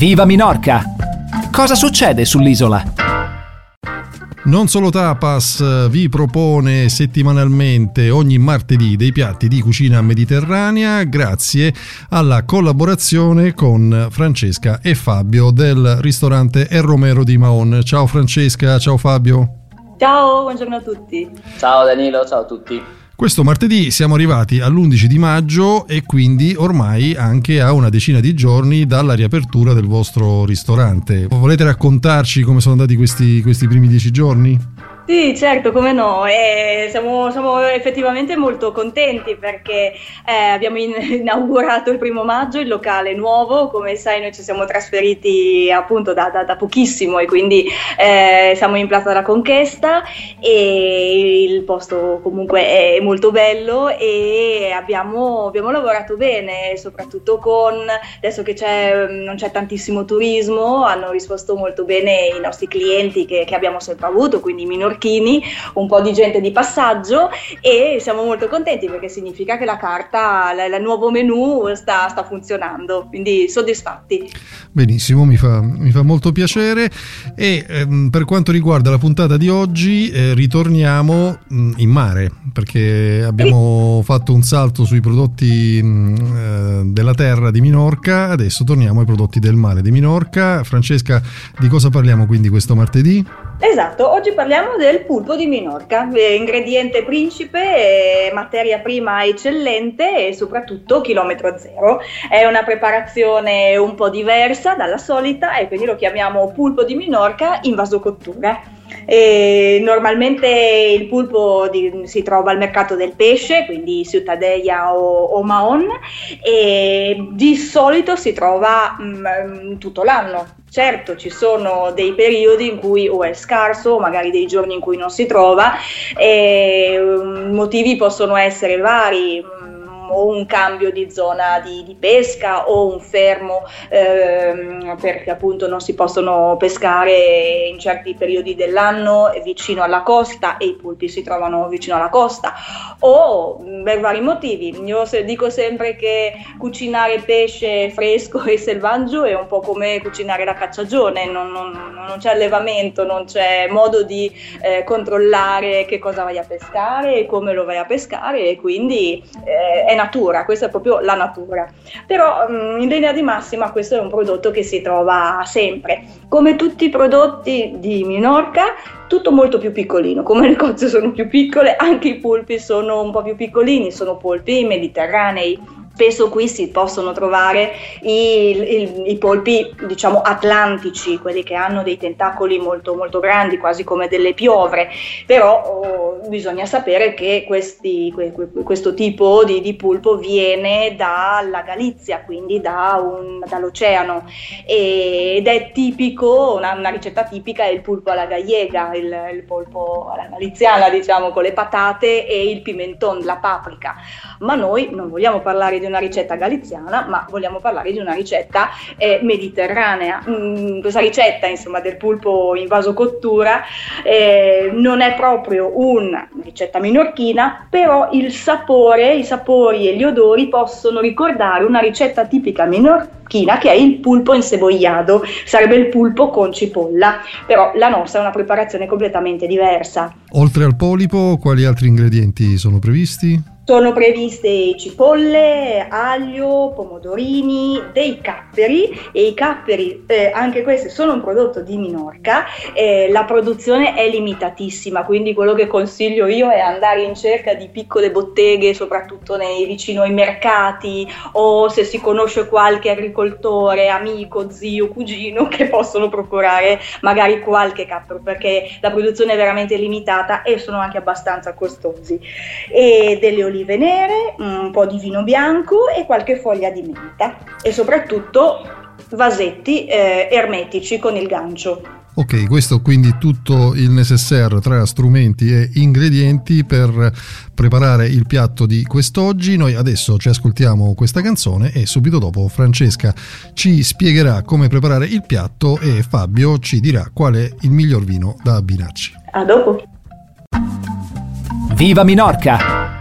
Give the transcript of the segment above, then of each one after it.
Viva Minorca! Cosa succede sull'isola? Non solo Tapas vi propone settimanalmente ogni martedì dei piatti di cucina mediterranea grazie alla collaborazione con Francesca e Fabio del ristorante El Romero di Maon. Ciao Francesca, ciao Fabio. Ciao, buongiorno a tutti. Ciao Danilo, ciao a tutti. Questo martedì siamo arrivati all'11 di maggio e quindi ormai anche a una decina di giorni dalla riapertura del vostro ristorante. Volete raccontarci come sono andati questi, questi primi dieci giorni? Sì, certo, come no, e siamo, siamo effettivamente molto contenti perché eh, abbiamo in, inaugurato il primo maggio il locale nuovo, come sai noi ci siamo trasferiti appunto da, da, da pochissimo e quindi eh, siamo in Piazza della Conquista e il posto comunque è molto bello e abbiamo, abbiamo lavorato bene, soprattutto con, adesso che c'è, non c'è tantissimo turismo, hanno risposto molto bene i nostri clienti che, che abbiamo sempre avuto, quindi i minori Marchini, un po' di gente di passaggio e siamo molto contenti perché significa che la carta, il nuovo menu sta, sta, funzionando, quindi soddisfatti. Benissimo, mi fa, mi fa molto piacere e ehm, per quanto riguarda la puntata di oggi eh, ritorniamo mh, mm, in mare perché abbiamo fatto un salto sui prodotti mh, mm, eh, della terra di Minorca, adesso torniamo ai prodotti del mare di Minorca. Francesca, di cosa parliamo quindi questo martedì? Esatto, oggi parliamo del pulpo di Minorca, ingrediente principe, materia prima eccellente e soprattutto chilometro zero. È una preparazione un po' diversa dalla solita e quindi lo chiamiamo pulpo di Minorca in vasocottura. E normalmente il pulpo di, si trova al mercato del pesce, quindi Ciutadella o, o Maon, e di solito si trova mh, mm, tutto l'anno, Certo, ci sono dei periodi in cui o è scarso, magari dei giorni in cui non si trova, e um, motivi possono essere vari o un cambio di zona di, di pesca o un fermo ehm, perché appunto non si possono pescare in certi periodi dell'anno vicino alla costa e i pulpi si trovano vicino alla costa o per vari motivi. Io dico sempre che cucinare pesce fresco e selvaggio è un po' come cucinare la cacciagione, non, non, non c'è allevamento, non c'è modo di eh, controllare che cosa vai a pescare e come lo vai a pescare e quindi eh, è natura, questa è proprio la natura. Però mm, in linea di massima questo è un prodotto che si trova sempre. Come tutti i prodotti di Minorca, tutto molto più piccolino, come le cozze sono più piccole, anche i polpi sono un po' più piccolini, sono polpi mediterranei Spesso qui si possono trovare i, i, i, polpi, diciamo, atlantici, quelli che hanno dei tentacoli molto, molto grandi, quasi come delle piovre, però oh, bisogna sapere che questi, que, questo tipo di, di, pulpo viene dalla Galizia, quindi da un, dall'oceano, ed è tipico, una, una, ricetta tipica è il pulpo alla gallega, il, il polpo alla galiziana, diciamo, con le patate e il pimenton, la paprika, ma noi non vogliamo parlare di una ricetta galiziana, ma vogliamo parlare di una ricetta eh, mediterranea. Mm, questa ricetta, insomma, del pulpo in vasocottura eh, non è proprio una ricetta minorchina, però il sapore, i sapori e gli odori possono ricordare una ricetta tipica minorchina che è il pulpo in cebogliado, sarebbe il pulpo con cipolla, però la nostra è una preparazione completamente diversa. Oltre al polipo, quali altri ingredienti sono previsti? Sono previste cipolle, aglio, pomodorini, dei capperi e i capperi, eh, anche questi sono un prodotto di Minorca, eh, la produzione è limitatissima, quindi quello che consiglio io è andare in cerca di piccole botteghe, soprattutto nei, vicino ai mercati o se si conosce qualche agricoltore, amico, zio, cugino che possono procurare magari qualche cappero perché la produzione è veramente limitata e sono anche abbastanza costosi. E delle olive olive nere, un po' di vino bianco e qualche foglia di menta e soprattutto vasetti eh, ermetici con il gancio. Ok, questo quindi tutto il necessaire tra strumenti e ingredienti per preparare il piatto di quest'oggi. Noi adesso ci ascoltiamo questa canzone e subito dopo Francesca ci spiegherà come preparare il piatto e Fabio ci dirà qual è il miglior vino da abbinarci. A dopo. Viva Minorca!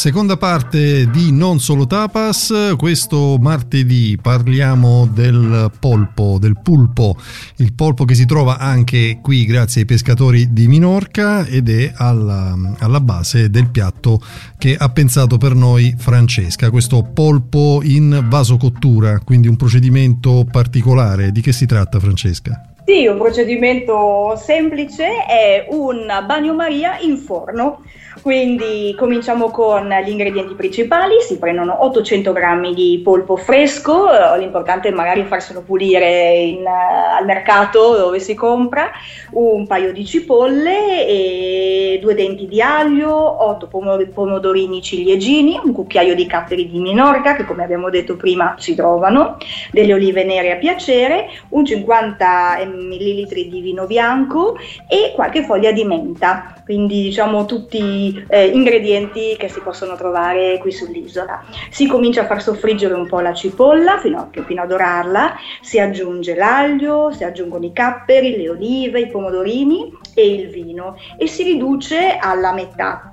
Seconda parte di Non Solo Tapas, questo martedì parliamo del polpo, del pulpo, il polpo che si trova anche qui grazie ai pescatori di Minorca ed è alla, alla base del piatto che ha pensato per noi Francesca, questo polpo in vasocottura, quindi un procedimento particolare. Di che si tratta Francesca? Sì, un procedimento semplice è un bagnomaria in forno. Quindi cominciamo con gli ingredienti principali, si prendono 800 g di polpo fresco, l'importante è magari farselo pulire in, uh, al mercato dove si compra, un paio di cipolle, due denti di aglio, 8 pomodorini ciliegini, un cucchiaio di capperi di Minorca che come abbiamo detto prima si trovano, delle olive nere a piacere, un 50 ml di vino bianco e qualche foglia di menta, quindi diciamo tutti eh, ingredienti che si possono trovare qui sull'isola. Si comincia a far soffriggere un po' la cipolla fino a, fino a dorarla, si aggiunge l'aglio, si aggiungono i capperi, le olive, i pomodorini e il vino e si riduce alla metà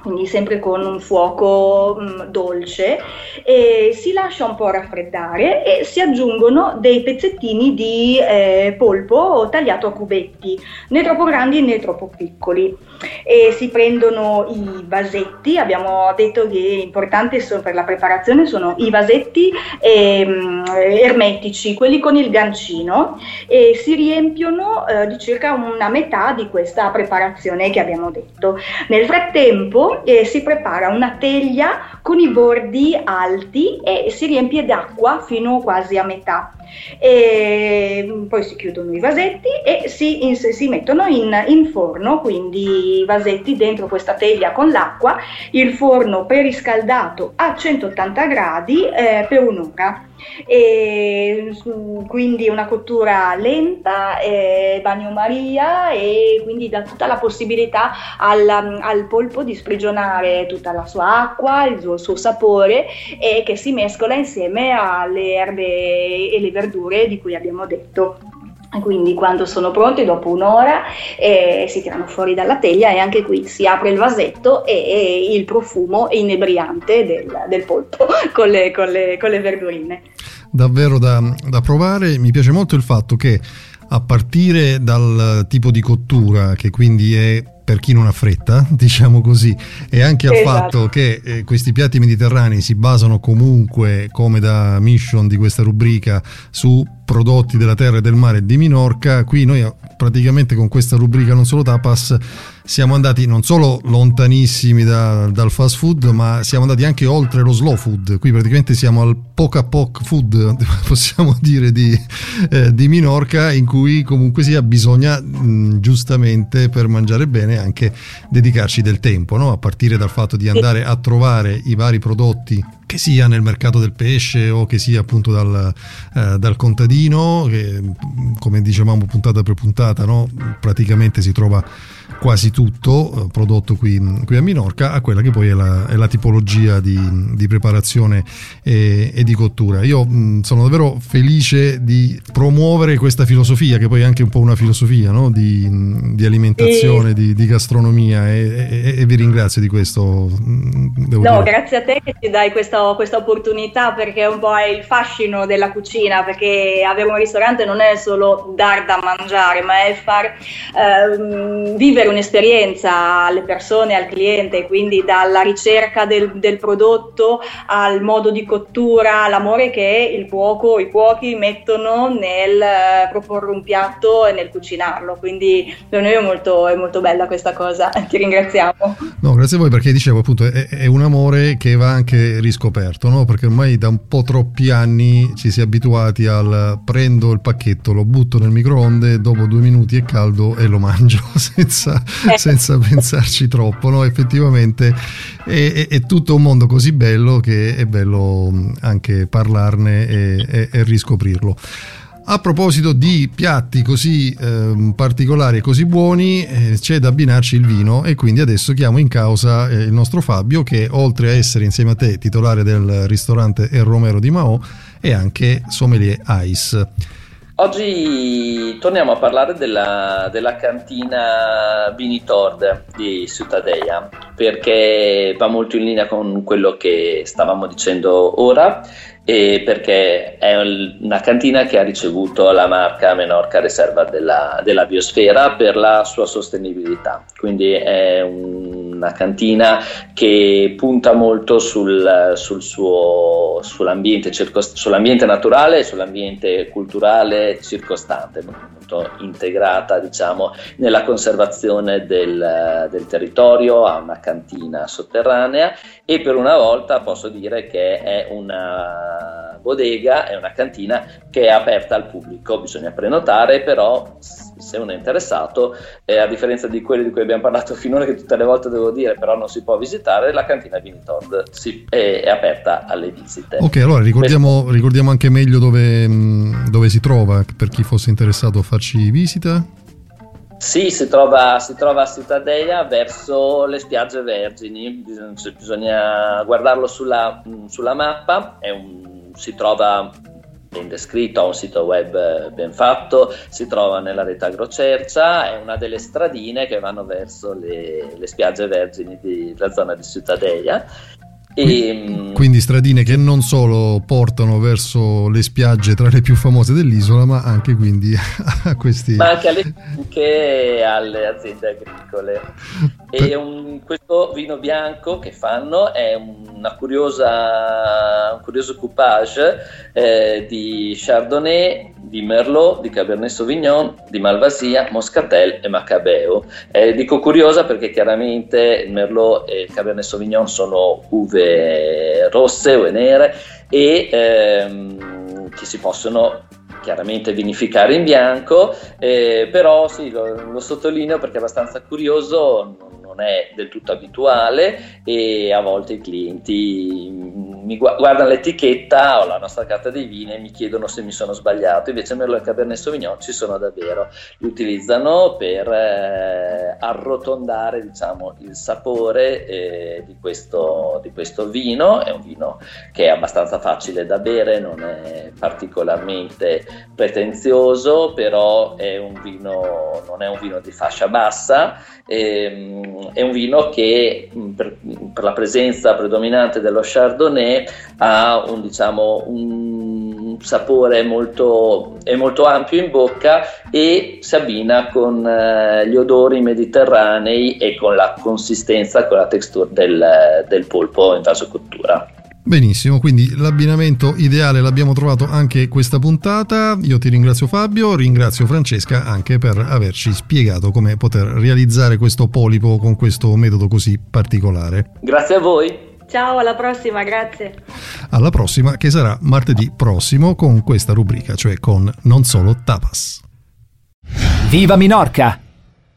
quindi sempre con un fuoco mh, mm, dolce, e si lascia un po' raffreddare e si aggiungono dei pezzettini di eh, polpo tagliato a cubetti, né troppo grandi né troppo piccoli. E si prendono i vasetti, abbiamo detto che importanti per la preparazione sono i vasetti ehm, ermetici, quelli con il gancino, e si riempiono eh, di circa una metà di questa preparazione che abbiamo detto. Nel frattempo eh, si prepara una teglia con i bordi alti e si riempie d'acqua fino quasi a metà. E poi si chiudono i vasetti e si, in, si mettono in, in, forno, quindi i vasetti dentro questa teglia con l'acqua, il forno preriscaldato a 180 gradi eh, per un'ora. E quindi una cottura lenta, eh, bagnomaria e quindi dà tutta la possibilità al, al, polpo di sprigionare tutta la sua acqua, il suo, suo, sapore e che si mescola insieme alle erbe e le verdure di cui abbiamo detto. Quindi quando sono pronti, dopo un'ora, eh, si tirano fuori dalla teglia e anche qui si apre il vasetto e, e il profumo inebriante del, del polpo con le, con, le, con le, verdurine. Davvero da, da provare, mi piace molto il fatto che a partire dal tipo di cottura, che quindi è per chi non ha fretta, diciamo così, e anche al esatto. fatto che eh, questi piatti mediterranei si basano comunque, come da mission di questa rubrica, su prodotti della terra e del mare di Minorca, qui noi praticamente con questa rubrica non solo tapas siamo andati non solo lontanissimi da, dal fast food, ma siamo andati anche oltre lo slow food. Qui praticamente siamo al poca poc food, possiamo dire, di, eh, di Minorca, in cui comunque sia bisogna mh, giustamente per mangiare bene anche dedicarci del tempo, no? a partire dal fatto di andare a trovare i vari prodotti che sia nel mercato del pesce o che sia appunto dal, eh, dal contadino, che come dicevamo puntata per puntata, no? praticamente si trova quasi tutto eh, prodotto qui, qui, a Minorca a quella che poi è la, è la tipologia di, di preparazione e, e, di cottura. Io mh, sono davvero felice di promuovere questa filosofia, che poi è anche un po' una filosofia no? di, di, alimentazione, e... di, di, gastronomia e, e, vi ringrazio di questo. no, dire. grazie a te che ci dai questa questa, questa opportunità perché un po' è il fascino della cucina, perché avere un ristorante non è solo dar da mangiare, ma è far eh, vivere un'esperienza alle persone, al cliente, quindi dalla ricerca del, del prodotto al modo di cottura, l'amore che il cuoco, i cuochi mettono nel eh, proporre un piatto e nel cucinarlo. Quindi per noi è molto, è molto bella questa cosa. Ti ringraziamo. No, grazie a voi perché dicevo appunto è, è un amore che va anche riscoperto scoperto, no? perché ormai da un po' troppi anni ci si è abituati al prendo il pacchetto, lo butto nel microonde, dopo due minuti è caldo e lo mangio senza, eh. senza pensarci troppo. No? Effettivamente è, è, è, tutto un mondo così bello che è bello anche parlarne e, e, e riscoprirlo. A proposito di piatti così eh, particolari e così buoni, eh, c'è da abbinarci il vino e quindi adesso chiamo in causa eh, il nostro Fabio che oltre a essere insieme a te titolare del ristorante El Romero di Mao è anche sommelier Ice. Oggi torniamo a parlare della, della cantina Vinitord di Ciutadella perché va molto in linea con quello che stavamo dicendo ora e perché è una cantina che ha ricevuto la marca Menorca Riserva della, della Biosfera per la sua sostenibilità. Quindi è una cantina che punta molto sul, sul suo, sull'ambiente, circost- sull'ambiente, naturale e sull'ambiente culturale circostante, molto integrata diciamo, nella conservazione del, del territorio, ha una cantina sotterranea e per una volta posso dire che è una bodega, è una cantina che è aperta al pubblico, bisogna prenotare, però se uno è interessato, eh, a differenza di quelli di cui abbiamo parlato finora, che tutte le volte devo dire però non si può visitare, la cantina Vinitord si, è, è, aperta alle visite. Ok, allora ricordiamo, ricordiamo anche meglio dove, dove si trova per chi fosse interessato a farci visita. Sì, si trova, si trova, a Cittadella verso le spiagge vergini, bisogna, bisogna guardarlo sulla, sulla mappa, un, si trova ben descritto, ha un sito web ben fatto, si trova nella rete Agrocercia, è una delle stradine che vanno verso le, le spiagge vergini della zona di Cittadella e, quindi stradine che non solo portano verso le spiagge tra le più famose dell'isola, ma anche quindi a questi... Ma anche alle, anche alle aziende agricole. E un, questo vino bianco che fanno è una curiosa, un curioso coupage eh, di Chardonnay, di Merlot, di Cabernet Sauvignon, di Malvasia, Moscatel e Macabeo. Eh, dico curiosa perché chiaramente Merlot e Cabernet Sauvignon sono uve rosse o nere e ehm, che si possono chiaramente vinificare in bianco, eh, però sì, lo, lo, sottolineo perché è abbastanza curioso, non è del tutto abituale e a volte i clienti mi guardano l'etichetta o la nostra carta dei vini e mi chiedono se mi sono sbagliato, invece Merlot e Cabernet Sauvignon ci sono davvero, li utilizzano per eh, arrotondare diciamo, il sapore eh, di, questo, di questo vino, è un vino che è abbastanza facile da bere, non è particolarmente pretenzioso, però è vino, non è un vino di fascia bassa, ehm, è un vino che mm, per, la presenza predominante dello Chardonnay ha un, diciamo, un sapore molto, è molto ampio in bocca e si abbina con eh, gli odori mediterranei e con la consistenza, con la texture del, del polpo in vasocottura. Benissimo, quindi l'abbinamento ideale l'abbiamo trovato anche questa puntata. Io ti ringrazio Fabio, ringrazio Francesca anche per averci spiegato come poter realizzare questo polipo con questo metodo così particolare. Grazie a voi. Ciao, alla prossima, grazie. Alla prossima che sarà martedì prossimo con questa rubrica, cioè con Non solo tapas. Viva Minorca!